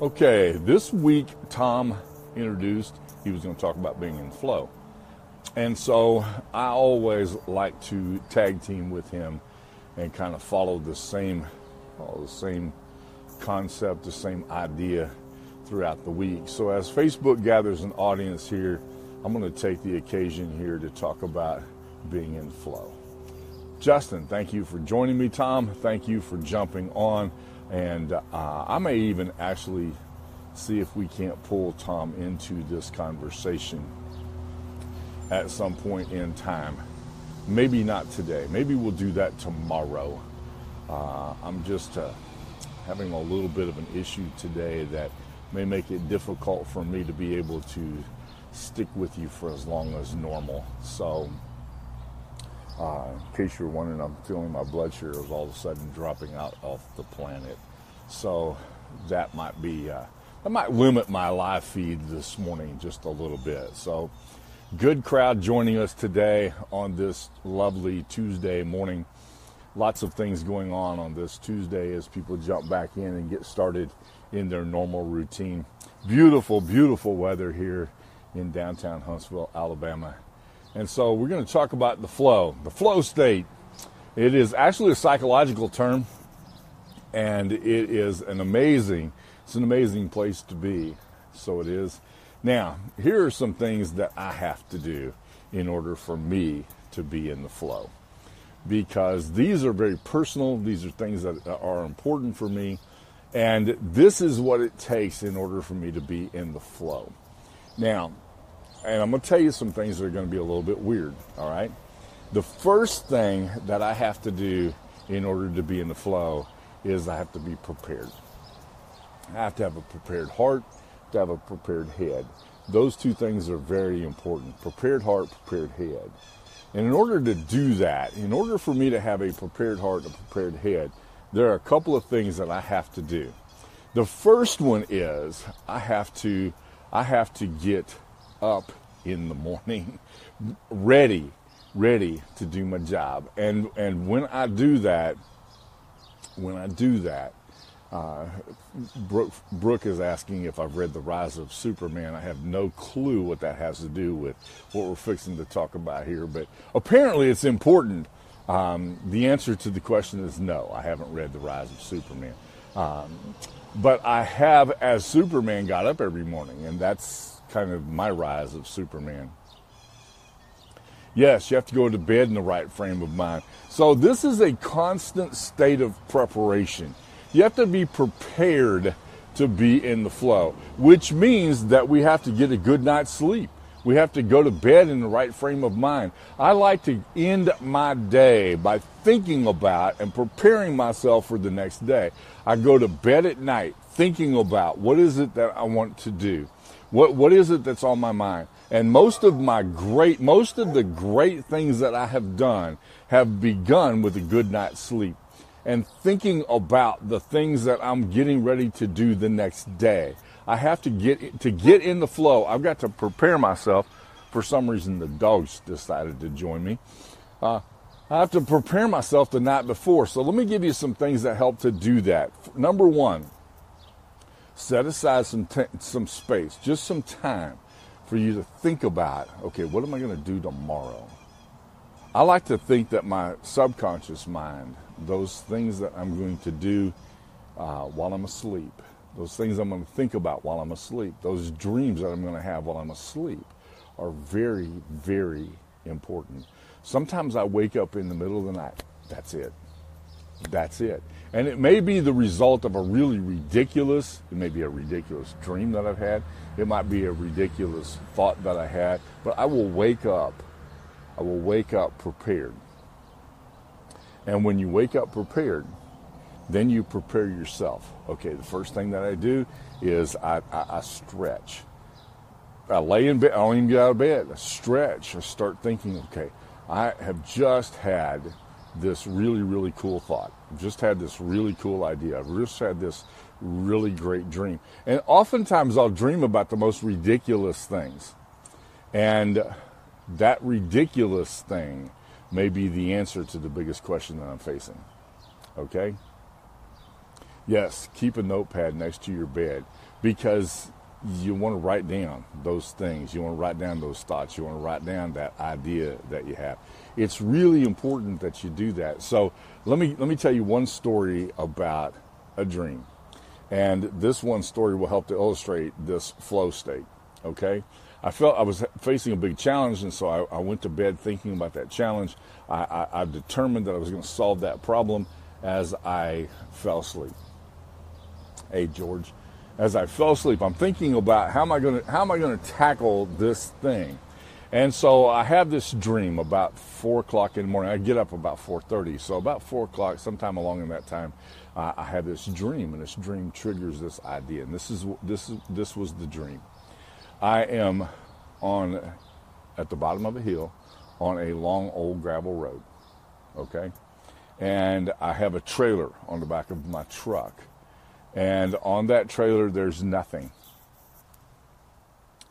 Okay, this week Tom introduced he was going to talk about being in flow. And so I always like to tag team with him and kind of follow the same follow the same concept, the same idea throughout the week. So as Facebook gathers an audience here, I'm going to take the occasion here to talk about being in flow. Justin, thank you for joining me. Tom, thank you for jumping on. And uh, I may even actually see if we can't pull Tom into this conversation at some point in time. Maybe not today. Maybe we'll do that tomorrow. Uh, I'm just uh, having a little bit of an issue today that may make it difficult for me to be able to stick with you for as long as normal. So, uh, in case you're wondering, I'm feeling my blood sugar is all of a sudden dropping out off the planet. So that might be uh, that might limit my live feed this morning just a little bit. So good crowd joining us today on this lovely Tuesday morning. Lots of things going on on this Tuesday as people jump back in and get started in their normal routine. Beautiful, beautiful weather here in downtown Huntsville, Alabama. And so we're going to talk about the flow, the flow state. It is actually a psychological term, and it is an amazing, it's an amazing place to be. So it is. Now, here are some things that I have to do in order for me to be in the flow. Because these are very personal, these are things that are important for me, and this is what it takes in order for me to be in the flow. Now, and I'm going to tell you some things that are going to be a little bit weird, all right? The first thing that I have to do in order to be in the flow is I have to be prepared. I have to have a prepared heart, to have a prepared head. Those two things are very important. Prepared heart, prepared head. And in order to do that, in order for me to have a prepared heart and a prepared head, there are a couple of things that I have to do. The first one is I have to I have to get up in the morning, ready, ready to do my job. And and when I do that, when I do that, uh, Brooke, Brooke, is asking if I've read The Rise of Superman. I have no clue what that has to do with what we're fixing to talk about here, but apparently it's important. Um, the answer to the question is no, I haven't read The Rise of Superman. Um, but I have, as Superman, got up every morning, and that's kind of my rise of Superman. Yes, you have to go to bed in the right frame of mind. So this is a constant state of preparation. You have to be prepared to be in the flow, which means that we have to get a good night's sleep. We have to go to bed in the right frame of mind. I like to end my day by thinking about and preparing myself for the next day. I go to bed at night thinking about what is it that I want to do. What what is it that's on my mind? And most of my great most of the great things that I have done have begun with a good night's sleep and thinking about the things that I'm getting ready to do the next day. I have to get to get in the flow. I've got to prepare myself. For some reason, the dogs decided to join me. Uh, I have to prepare myself the night before. So let me give you some things that help to do that. Number one, set aside some t- some space, just some time for you to think about, okay, what am I going to do tomorrow? I like to think that my subconscious mind, those things that I'm going to do uh, while I'm asleep, those things I'm going to think about while I'm asleep, those dreams that I'm going to have while I'm asleep, are very, very important. Sometimes I wake up in the middle of the night. That's it. That's it. And it may be the result of a really ridiculous, it may be a ridiculous dream that I've had. It might be a ridiculous thought that I had, but I will wake up. I will wake up prepared. And when you wake up prepared, then you prepare yourself. Okay, the first thing that I do is I, I, I stretch. I lay in bed, I don't even get out of bed. I stretch. I start thinking, okay, I have just had this really, really cool thought. I've just had this really cool idea. I've just had this really great dream. And oftentimes I'll dream about the most ridiculous things. And that ridiculous thing may be the answer to the biggest question that I'm facing. Okay? Yes, keep a notepad next to your bed because you want to write down those things. You want to write down those thoughts. You want to write down that idea that you have. It's really important that you do that. So let me let me tell you one story about a dream. And this one story will help to illustrate this flow state. Okay? I felt I was facing a big challenge, and so I, I went to bed thinking about that challenge. I, I, I determined that I was going to solve that problem as I fell asleep. Hey, George, as I fell asleep, I'm thinking about how am I going to how am I going to tackle this thing. And so I have this dream about four o'clock in the morning. I get up about four thirty, so about four o'clock, sometime along in that time, uh, I have this dream, and this dream triggers this idea. And this is this is this was the dream. I am on at the bottom of a hill on a long old gravel road. Okay, and I have a trailer on the back of my truck, and on that trailer there's nothing.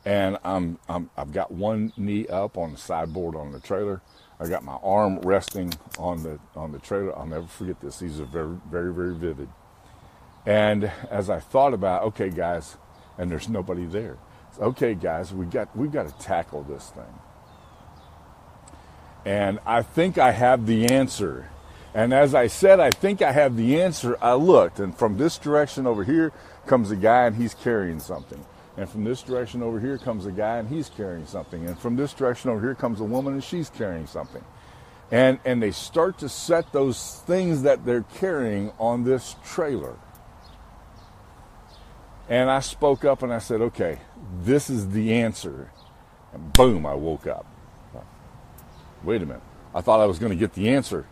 And I'm, I'm I've got one knee up on the sideboard on the trailer. I got my arm resting on the on the trailer. I'll never forget this. These are very very very vivid. And as I thought about, okay, guys, and there's nobody there. Okay, guys, we got we've got to tackle this thing. And I think I have the answer. And as I said, I think I have the answer. I looked, and from this direction over here comes a guy, and he's carrying something. And from this direction over here comes a guy, and he's carrying something. And from this direction over here comes a woman, and she's carrying something. And, and they start to set those things that they're carrying on this trailer. And I spoke up and I said, okay, this is the answer. And boom, I woke up. Wait a minute. I thought I was going to get the answer.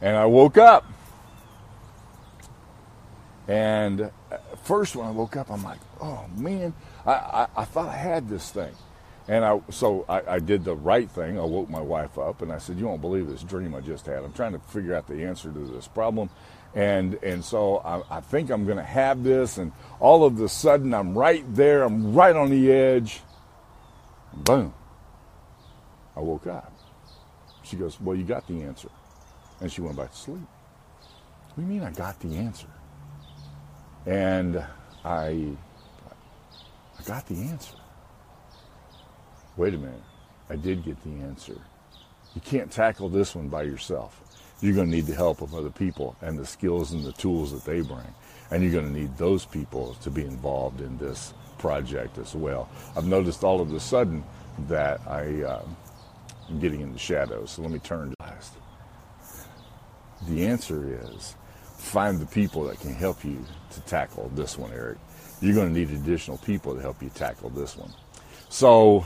And I woke up. And first, when I woke up, I'm like, oh man, I, I, I thought I had this thing. And I, so I, I, did the right thing. I woke my wife up and I said, "You won't believe this dream I just had. I'm trying to figure out the answer to this problem, and and so I, I think I'm going to have this." And all of a sudden, I'm right there. I'm right on the edge. Boom! I woke up. She goes, "Well, you got the answer," and she went back to sleep. What do you mean I got the answer? And I, I got the answer wait a minute, I did get the answer. You can't tackle this one by yourself. You're going to need the help of other people and the skills and the tools that they bring. And you're going to need those people to be involved in this project as well. I've noticed all of a sudden that I, uh, am getting in the shadows. So let me turn to last. The answer is find the people that can help you to tackle this one, Eric. You're going to need additional people to help you tackle this one. So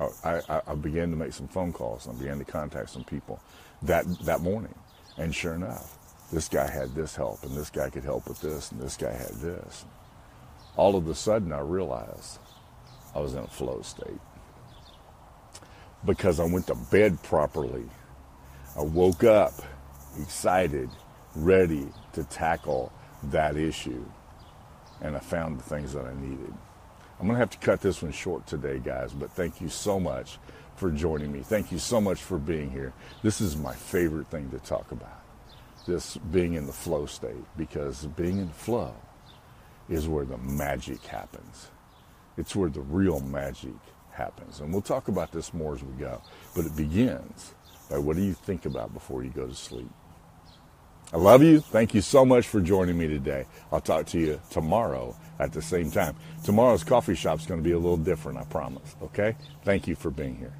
oh, I, I, I, began to make some phone calls and I began to contact some people that that morning. And sure enough, this guy had this help and this guy could help with this and this guy had this. All of a sudden I realized I was in a flow state. Because I went to bed properly. I woke up excited, ready to tackle that issue. And I found the things that I needed. I'm going to have to cut this one short today, guys, but thank you so much for joining me. Thank you so much for being here. This is my favorite thing to talk about this being in the flow state because being in flow is where the magic happens. It's where the real magic happens. And we'll talk about this more as we go. But it begins by what do you think about before you go to sleep? I love you. Thank you so much for joining me today. I'll talk to you tomorrow at the same time. Tomorrow's coffee shop is going to be a little different, I promise. Okay? Thank you for being here.